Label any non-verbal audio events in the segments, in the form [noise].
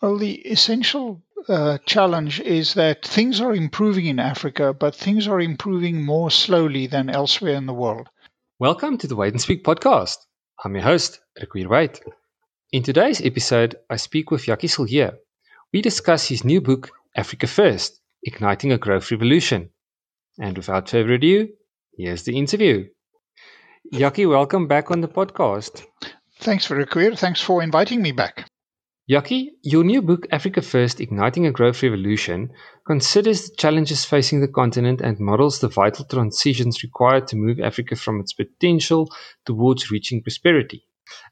Well, the essential uh, challenge is that things are improving in Africa, but things are improving more slowly than elsewhere in the world. Welcome to the Wait and Speak podcast. I'm your host, Requir Wait. In today's episode, I speak with Jakkie Cilliers. We discuss his new book, Africa First Igniting a Growth Revolution. And without further ado, here's the interview. Jakkie, welcome back on the podcast. Thanks for Requir. Thanks for inviting me back. Jakkie, your new book, Africa First Igniting a Growth Revolution, considers the challenges facing the continent and models the vital transitions required to move Africa from its potential towards reaching prosperity.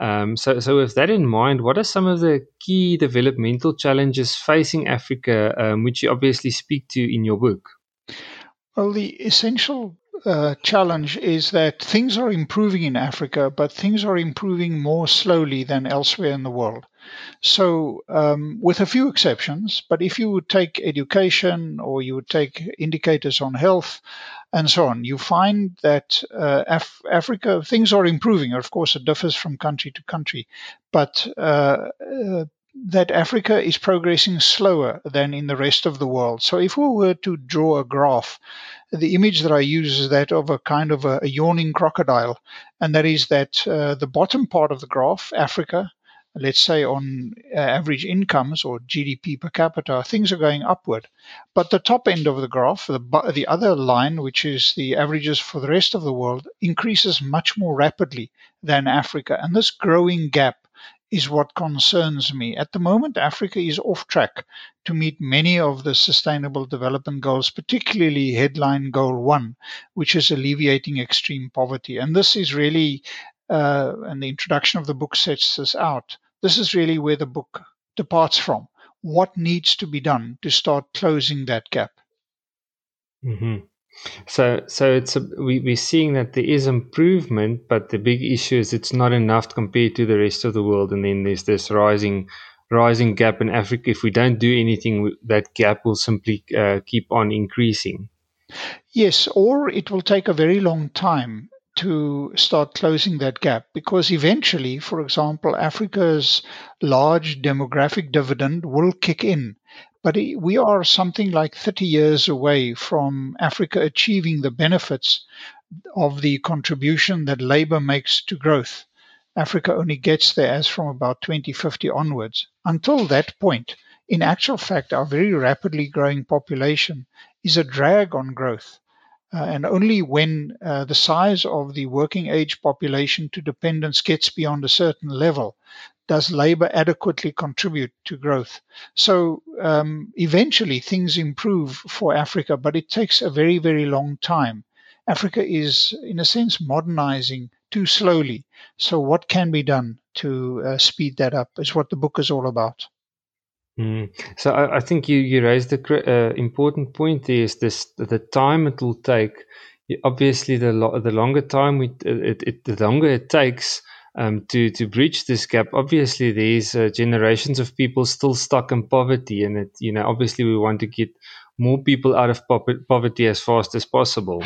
Um, so, so, with that in mind, what are some of the key developmental challenges facing Africa, um, which you obviously speak to in your book? Well, the essential uh, challenge is that things are improving in Africa, but things are improving more slowly than elsewhere in the world. So, um, with a few exceptions, but if you would take education or you would take indicators on health and so on, you find that uh, Af- Africa, things are improving. Of course, it differs from country to country, but uh, uh, that Africa is progressing slower than in the rest of the world. So, if we were to draw a graph, the image that I use is that of a kind of a, a yawning crocodile, and that is that uh, the bottom part of the graph, Africa, let's say on uh, average incomes or GDP per capita, things are going upward. But the top end of the graph, the, the other line, which is the averages for the rest of the world, increases much more rapidly than Africa. And this growing gap is what concerns me. At the moment, Africa is off track to meet many of the Sustainable Development Goals, particularly headline goal one, which is alleviating extreme poverty. And this is really uh, and the introduction of the book sets this out. This is really where the book departs from. What needs to be done to start closing that gap? Mm-hmm. So, so it's a, we, we're seeing that there is improvement, but the big issue is it's not enough compared to the rest of the world. And then there's this rising, rising gap in Africa. If we don't do anything, that gap will simply uh, keep on increasing. Yes, or it will take a very long time to start closing that gap because eventually, for example, Africa's large demographic dividend will kick in. But we are something like 30 years away from Africa achieving the benefits of the contribution that labor makes to growth. Africa only gets there as from about 2050 onwards. Until that point, in actual fact, our very rapidly growing population is a drag on growth. Uh, and only when uh, the size of the working age population to dependents gets beyond a certain level does labor adequately contribute to growth. So um, eventually things improve for Africa, but it takes a very, very long time. Africa is, in a sense, modernizing too slowly. So, what can be done to uh, speed that up is what the book is all about. Mm. So I, I, think you, you raised the uh, important point. Is this the time it will take. Obviously, the lo- the longer time we, it, it, the longer it takes um, to to bridge this gap. Obviously, there's uh, generations of people still stuck in poverty, and it you know obviously we want to get more people out of poverty as fast as possible.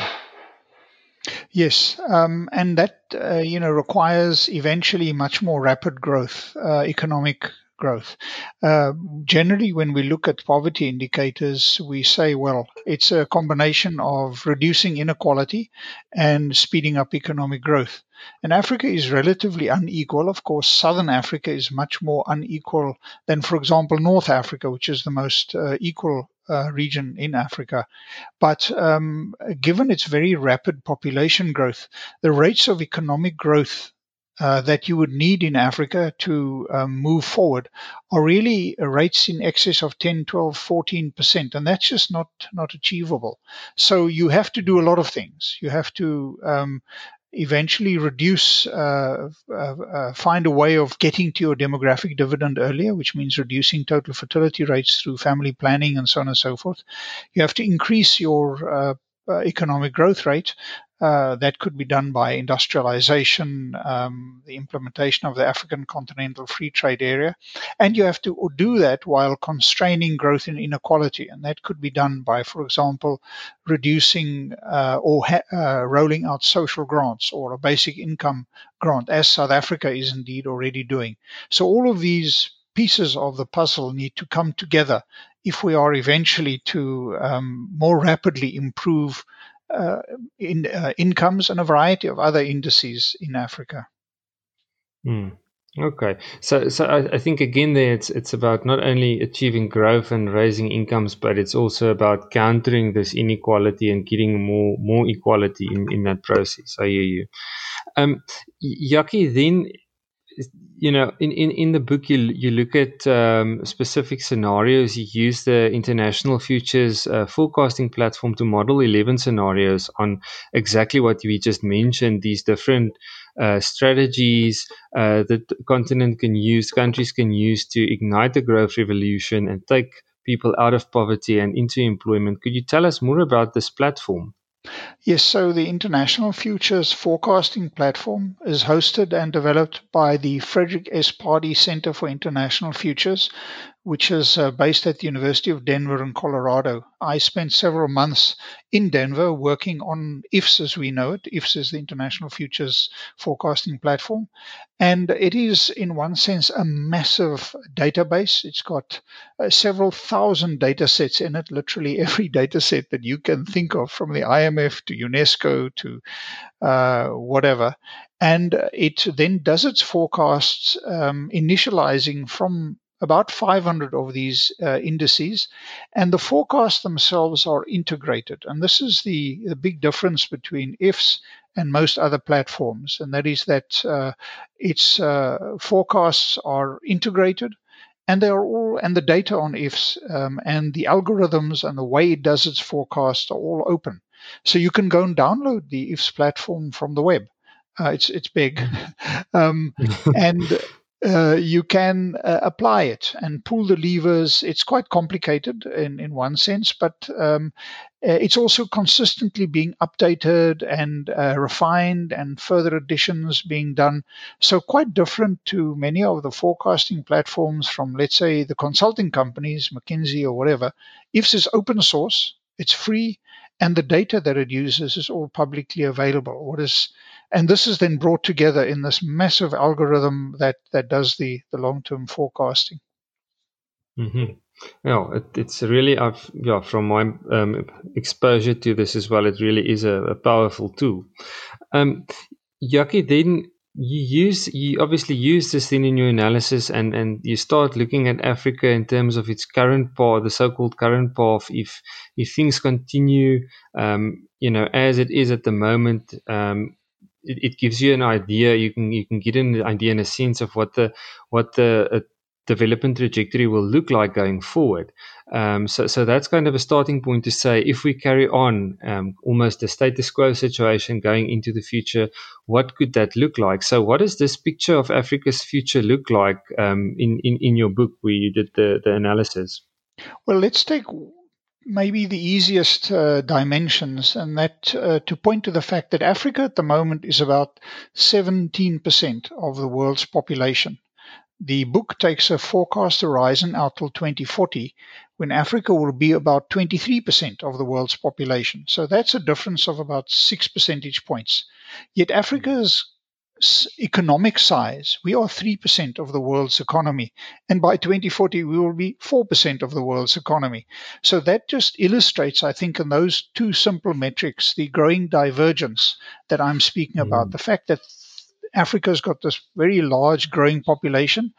Yes, um, and that uh, you know requires eventually much more rapid growth, uh, economic growth. Uh, generally, when we look at poverty indicators, we say, well, it's a combination of reducing inequality and speeding up economic growth. And Africa is relatively unequal. Of course, Southern Africa is much more unequal than, for example, North Africa, which is the most uh, equal uh, region in Africa. But um, given its very rapid population growth, the rates of economic growth uh, that you would need in Africa to um, move forward are really rates in excess of 10, 12, 14%. And that's just not, not achievable. So you have to do a lot of things. You have to um, eventually reduce, uh, uh, uh, find a way of getting to your demographic dividend earlier, which means reducing total fertility rates through family planning and so on and so forth. You have to increase your uh, economic growth rate uh, that could be done by industrialization, um, the implementation of the African Continental Free Trade Area. And you have to do that while constraining growth in inequality. And that could be done by, for example, reducing uh, or ha- uh, rolling out social grants or a basic income grant, as South Africa is indeed already doing. So all of these pieces of the puzzle need to come together if we are eventually to um, more rapidly improve uh, in, uh, incomes and a variety of other indices in Africa. Mm. Okay, so so I, I, think again there it's it's about not only achieving growth and raising incomes, but it's also about countering this inequality and getting more more equality in, in that process. I hear you, um, Jakkie. Then you know, in, in, in the book, you you look at um, specific scenarios. You use the International Futures uh, forecasting platform to model eleven scenarios on exactly what we just mentioned. These different uh, strategies uh, that the continent can use, countries can use to ignite the growth revolution and take people out of poverty and into employment. Could you tell us more about this platform? Yes, so the International Futures Forecasting Platform is hosted and developed by the Frederick S. Pardee Center for International Futures, which is uh, based at the University of Denver in Colorado. I spent several months in Denver working on IFS as we know it. IFS is the International Futures Forecasting Platform. And it is, in one sense, a massive database. It's got uh, several thousand data sets in it, literally [laughs] every data set that you can think of, from the IMF to UNESCO to uh, whatever. And it then does its forecasts, um, initializing from about 500 of these uh, indices, and the forecasts themselves are integrated. And this is the, the big difference between IFS and most other platforms, and that is that uh, its uh, forecasts are integrated. And they are all, and the data on IFS um, and the algorithms and the way it does its forecasts are all open. So you can go and download the IFS platform from the web. Uh, it's it's big, [laughs] um, [laughs] and uh, you can uh, apply it and pull the levers. It's quite complicated in, in one sense, but um, uh, it's also consistently being updated and uh, refined and further additions being done. So, quite different to many of the forecasting platforms from, let's say, the consulting companies, McKinsey or whatever. IFS is open source, it's free, and the data that it uses is all publicly available. What is and this is then brought together in this massive algorithm that that does the the long term forecasting. Mm-hmm. Yeah, it, it's really I've yeah from my um, exposure to this as well. It really is a, a powerful tool. Um, Jakkie, then you use you obviously use this thing in your analysis and and you start looking at Africa in terms of its current path, the so-called current path. If if things continue, um, you know, as it is at the moment, um, it, it, gives you an idea. You can you can get an idea and a sense of what the what the uh, development trajectory will look like going forward. Um, so, so that's kind of a starting point to say if we carry on um, almost a status quo situation going into the future, what could that look like? So, what does this picture of Africa's future look like um, in, in, in your book where you did the, the analysis? Well, let's take maybe the easiest uh, dimensions, and that uh, to point to the fact that Africa at the moment is about 17% of the world's population. The book takes a forecast horizon out till 2040, when Africa will be about 23% of the world's population. So that's a difference of about six percentage points. Yet Africa's economic size, we are 3% of the world's economy. And by 2040, we will be 4% of the world's economy. So that just illustrates, I think, in those two simple metrics, the growing divergence that I'm speaking mm. about. The fact that Africa's got this very large growing population,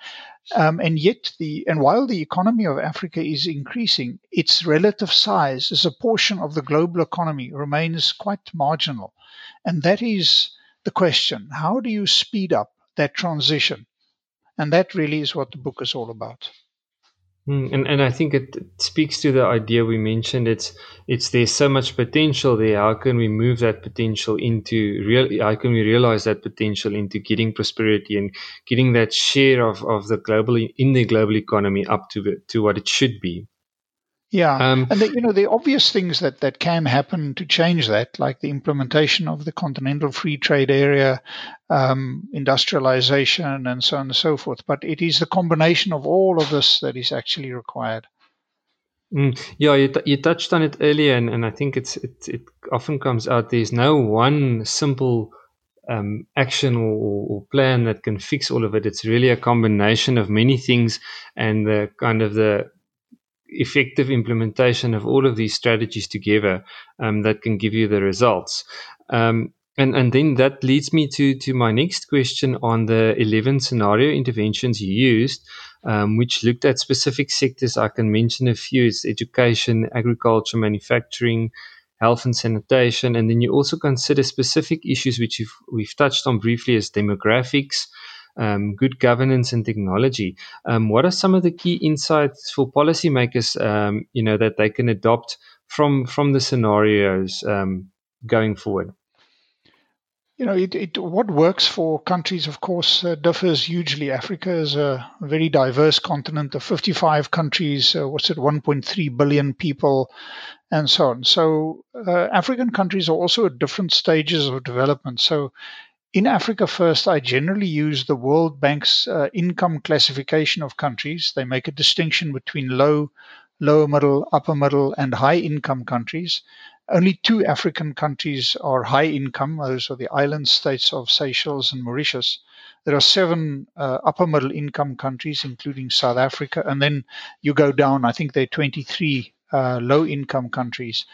um, and yet the and while the economy of Africa is increasing, its relative size as a portion of the global economy remains quite marginal, and that is the question: How do you speed up that transition? And that really is what the book is all about. Mm, and and I think it, speaks to the idea we mentioned. It's it's there's so much potential there. How can we move that potential into real? How can we realize that potential into getting prosperity and getting that share of, of the global in the global economy up to the, to what it should be? Yeah, um, and the, you know the obvious things that that can happen to change that, like the implementation of the Continental Free Trade Area, um, industrialization, and so on and so forth. But it is the combination of all of this that is actually required. Mm, yeah, you, t- you touched on it earlier, and, and I think it's it, it often comes out. There's no one simple um, action or, or, plan that can fix all of it. It's really a combination of many things and the kind of the effective implementation of all of these strategies together um, that can give you the results. Um, and and then that leads me to to my next question on the 11 scenario interventions you used, um, which looked at specific sectors. I can mention a few: it's education, agriculture, manufacturing, health and sanitation, and then you also consider specific issues which we've touched on briefly as demographics. Um, good governance and technology. Um, what are some of the key insights for policymakers, um, you know, that they can adopt from from the scenarios um, going forward? You know, it, it, what works for countries, of course, uh, differs hugely. Africa is a very diverse continent of 55 countries, uh, what's it, 1.3 billion people, and so on. So, uh, African countries are also at different stages of development. So, in Africa First, I generally use the World Bank's uh, income classification of countries. They make a distinction between low, lower middle, upper middle, and high income countries. Only two African countries are high income. Those are the island states of Seychelles and Mauritius. There are seven uh, upper middle income countries, including South Africa. And then you go down, I think there are 23 uh, low income countries.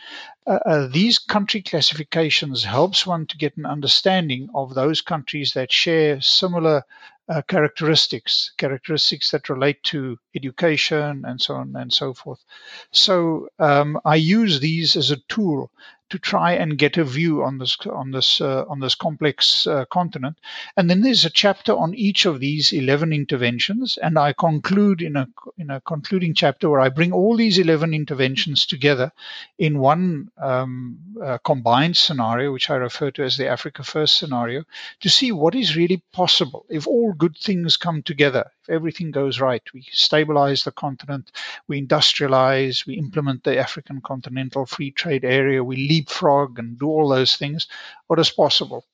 Uh, uh, these country classifications helps one to get an understanding of those countries that share similar uh, characteristics, characteristics that relate to education and so on and so forth. So um, I use these as a tool to try and get a view on this on this uh, on this complex uh, continent. And then there's a chapter on each of these 11 interventions, and I conclude in a in a concluding chapter where I bring all these 11 interventions together in one um, uh, combined scenario, which I refer to as the Africa First scenario, to see what is really possible if all good things come together. Everything goes right, we stabilize the continent, we industrialize, we implement the African Continental Free Trade Area, we leapfrog and do all those things. What is possible?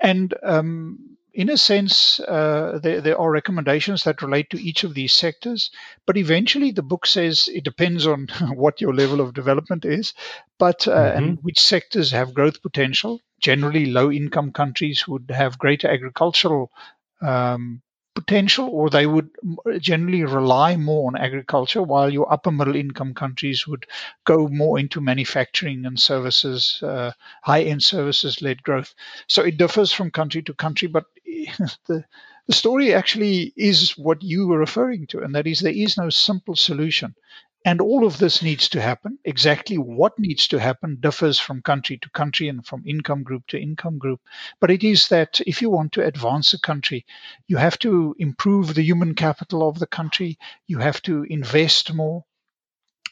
And um, in a sense, uh, there, there, are recommendations that relate to each of these sectors, but eventually the book says it depends on [laughs] what your level of development is, but uh, mm-hmm. and which sectors have growth potential. Generally, low-income countries would have greater agricultural um, potential, or they would generally rely more on agriculture, while your upper middle income countries would go more into manufacturing and services, uh, high end services led growth. So it differs from country to country, but [laughs] the, the story actually is what you were referring to, and that is there is no simple solution. And all of this needs to happen. Exactly what needs to happen differs from country to country and from income group to income group. But it is that if you want to advance a country, you have to improve the human capital of the country, you have to invest more.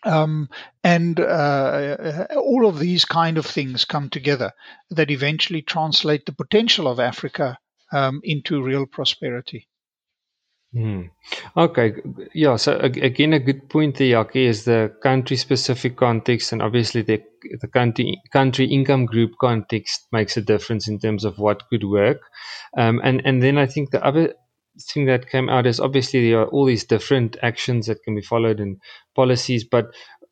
Um, and uh, all of these kind of things come together that eventually translate the potential of Africa um, into real prosperity. Mm. Okay, yeah. So again, a good point there, Jakkie, is the country-specific context, and obviously the the country country income group context makes a difference in terms of what could work. Um, and and then I think the other thing that came out is obviously there are all these different actions that can be followed and policies, but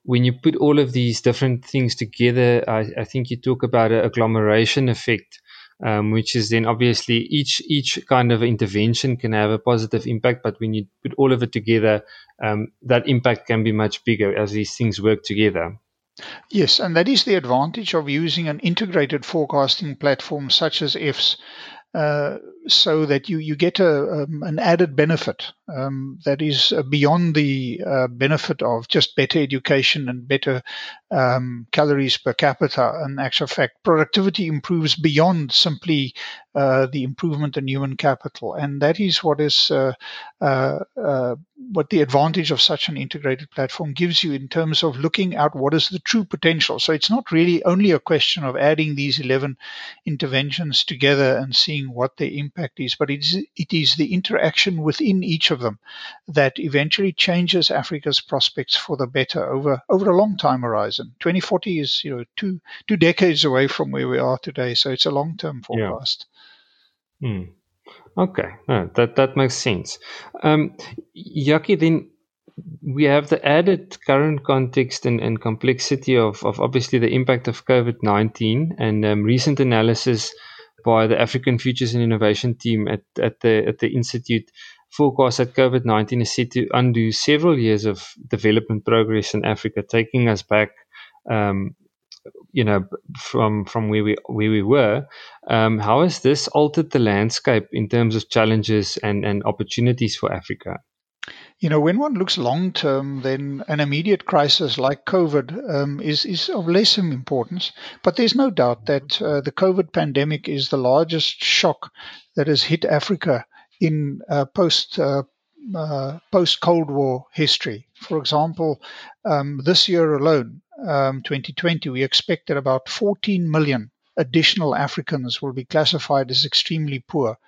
when you put all of these different things together, I, I think you talk about an agglomeration effect um, which is then obviously each each kind of intervention can have a positive impact, but when you put all of it together, um, that impact can be much bigger as these things work together. Yes, and that is the advantage of using an integrated forecasting platform such as IFS uh, so that you, you get a, um, an added benefit um, that is uh, beyond the uh, benefit of just better education and better um, calories per capita. In actual fact, productivity improves beyond simply uh, the improvement in human capital, and that is what is uh, what the advantage of such an integrated platform gives you in terms of looking at what is the true potential. So it's not really only a question of adding these 11 interventions together and seeing what their impact is, but it is, it is the interaction within each of them that eventually changes Africa's prospects for the better over, over a long time horizon. 2040 is, you know, two, two decades away from where we are today. So it's a long term forecast. Yeah. Hmm. Okay, no, that that makes sense. Um, Jakkie, then we have the added current context and, and complexity of, of obviously the impact of COVID 19 and um, recent analysis by the African Futures and Innovation team at, at the at the institute forecast that COVID nineteen is set to undo several years of development progress in Africa, taking us back. Um, you know, from from where we where we were, um, how has this altered the landscape in terms of challenges and, and opportunities for Africa? You know, when one looks long term, then an immediate crisis like COVID um, is, is of less importance. But there's no doubt that uh, the COVID pandemic is the largest shock that has hit Africa in uh, post uh, uh post Cold War history. For example, um, this year alone, um, 2020, we expect that about 14 million additional Africans will be classified as extremely poor,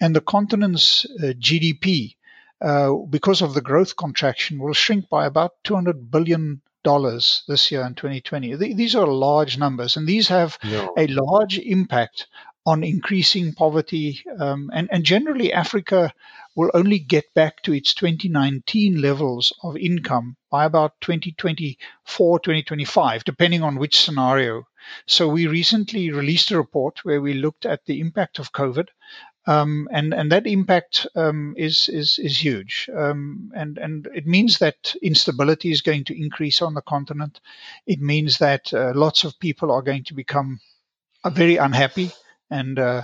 and the continent's uh, GDP uh, because of the growth contraction, will shrink by about 200 billion dollars this year in 2020. these are large numbers, and these have no. a large impact on increasing poverty. Um, and, and generally, Africa will only get back to its 2019 levels of income by about 2024, 2025, depending on which scenario. So, we recently released a report where we looked at the impact of COVID um, and and that impact um, is is is huge, um, and and it means that instability is going to increase on the continent. It means that uh, lots of people are going to become very unhappy and uh,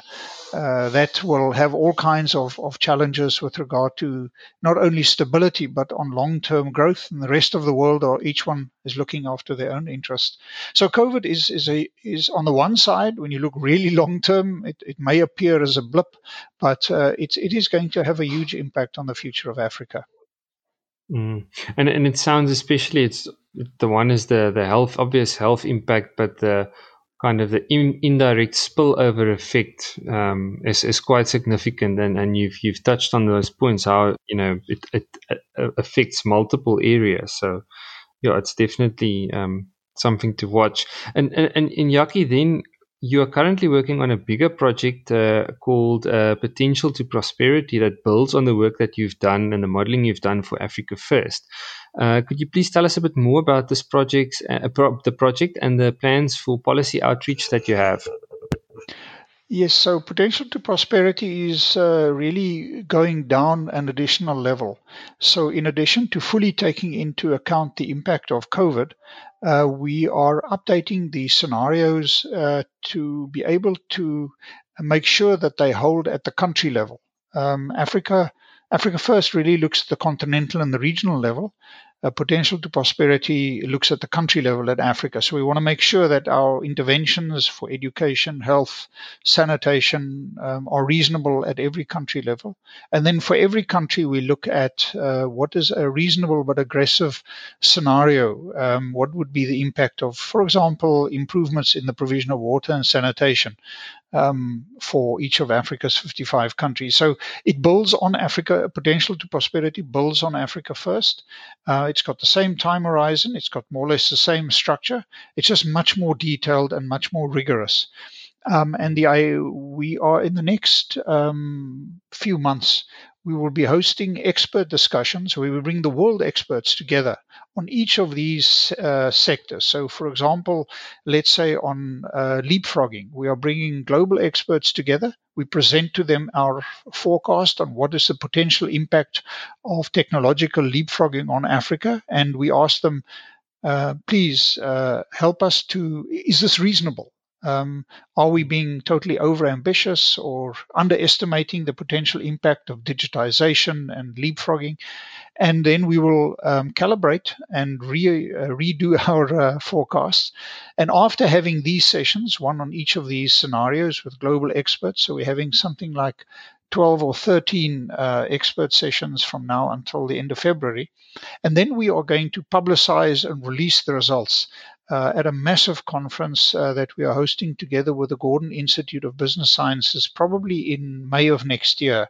uh, that will have all kinds of, of challenges with regard to not only stability but on long-term growth. And the rest of the world, or each one, is looking after their own interest. So COVID is is a is on the one side. When you look really long-term, it, it may appear as a blip, but uh, it's it is going to have a huge impact on the future of Africa. Mm. And and it sounds especially it's the one is the the health obvious health impact, but the kind of the in, indirect spillover effect um, is is quite significant, and, and you've you've touched on those points how you know it, it, it affects multiple areas. So yeah, it's definitely um, something to watch. And and, and in Jakkie, then you are currently working on a bigger project uh, called uh, Potential to Prosperity that builds on the work that you've done and the modeling you've done for Africa First. Uh, could you please tell us a bit more about this project, uh, pro- the project, and the plans for policy outreach that you have? Yes, so potential to prosperity is uh, really going down an additional level. So, in addition to fully taking into account the impact of COVID, uh, we are updating the scenarios uh, to be able to make sure that they hold at the country level. Um, Africa, Africa First really looks at the continental and the regional level, uh, potential to prosperity looks at the country level at Africa. So we want to make sure that our interventions for education, health, sanitation um, are reasonable at every country level. And then for every country, we look at uh, what is a reasonable but aggressive scenario. Um, what would be the impact of, for example, improvements in the provision of water and sanitation? Um, for each of Africa's 55 countries. So it builds on Africa, potential to prosperity builds on Africa first. Uh, it's got the same time horizon, it's got more or less the same structure. It's just much more detailed and much more rigorous. Um, and the I, we are in the next um, few months we will be hosting expert discussions. We will bring the world experts together on each of these uh, sectors. So, for example, let's say on uh, leapfrogging, we are bringing global experts together. We present to them our forecast on what is the potential impact of technological leapfrogging on Africa, and we ask them, uh, please uh, help us to, is this reasonable? Um, are we being totally overambitious or underestimating the potential impact of digitization and leapfrogging? And then we will um, calibrate and re, uh, redo [laughs] our uh, forecasts. And after having these sessions, one on each of these scenarios with global experts, so we're having something like 12 or 13 uh, expert sessions from now until the end of February. And then we are going to publicize and release the results uh, at a massive conference uh, that we are hosting together with the Gordon Institute of Business Sciences, probably in May of next year,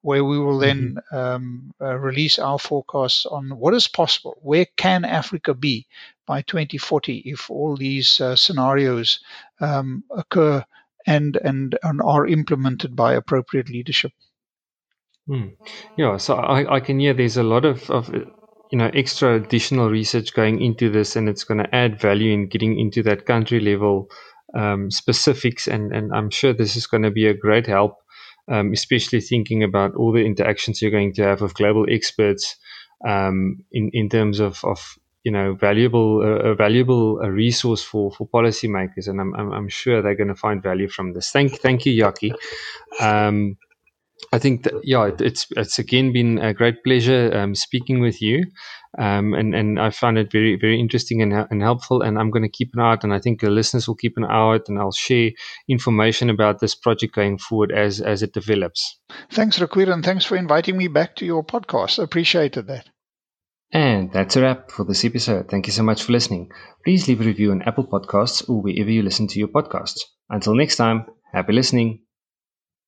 where we will then mm-hmm. um, uh, release our forecasts on what is possible. Where can Africa be by 2040 if all these uh, scenarios um, occur and, and, and are implemented by appropriate leadership? Hmm. Yeah, so I, I can hear there's a lot of, of you know extra additional research going into this and it's going to add value in getting into that country level um, specifics, and and I'm sure this is going to be a great help, um, especially thinking about all the interactions you're going to have with global experts um, in in terms of of you know valuable uh, a valuable a resource for for policymakers, and I'm I'm, I'm sure they're going to find value from this. Thank thank you, Jakkie. I think that, yeah, it's it's again been a great pleasure um, speaking with you, um, and and I found it very very interesting and, and helpful. And I'm going to keep an eye out, and I think the listeners will keep an eye out, and I'll share information about this project going forward as as it develops. Thanks, Rakwir, and thanks for inviting me back to your podcast. Appreciated that. And that's a wrap for this episode. Thank you so much for listening. Please leave a review on Apple Podcasts or wherever you listen to your podcasts. Until next time, happy listening.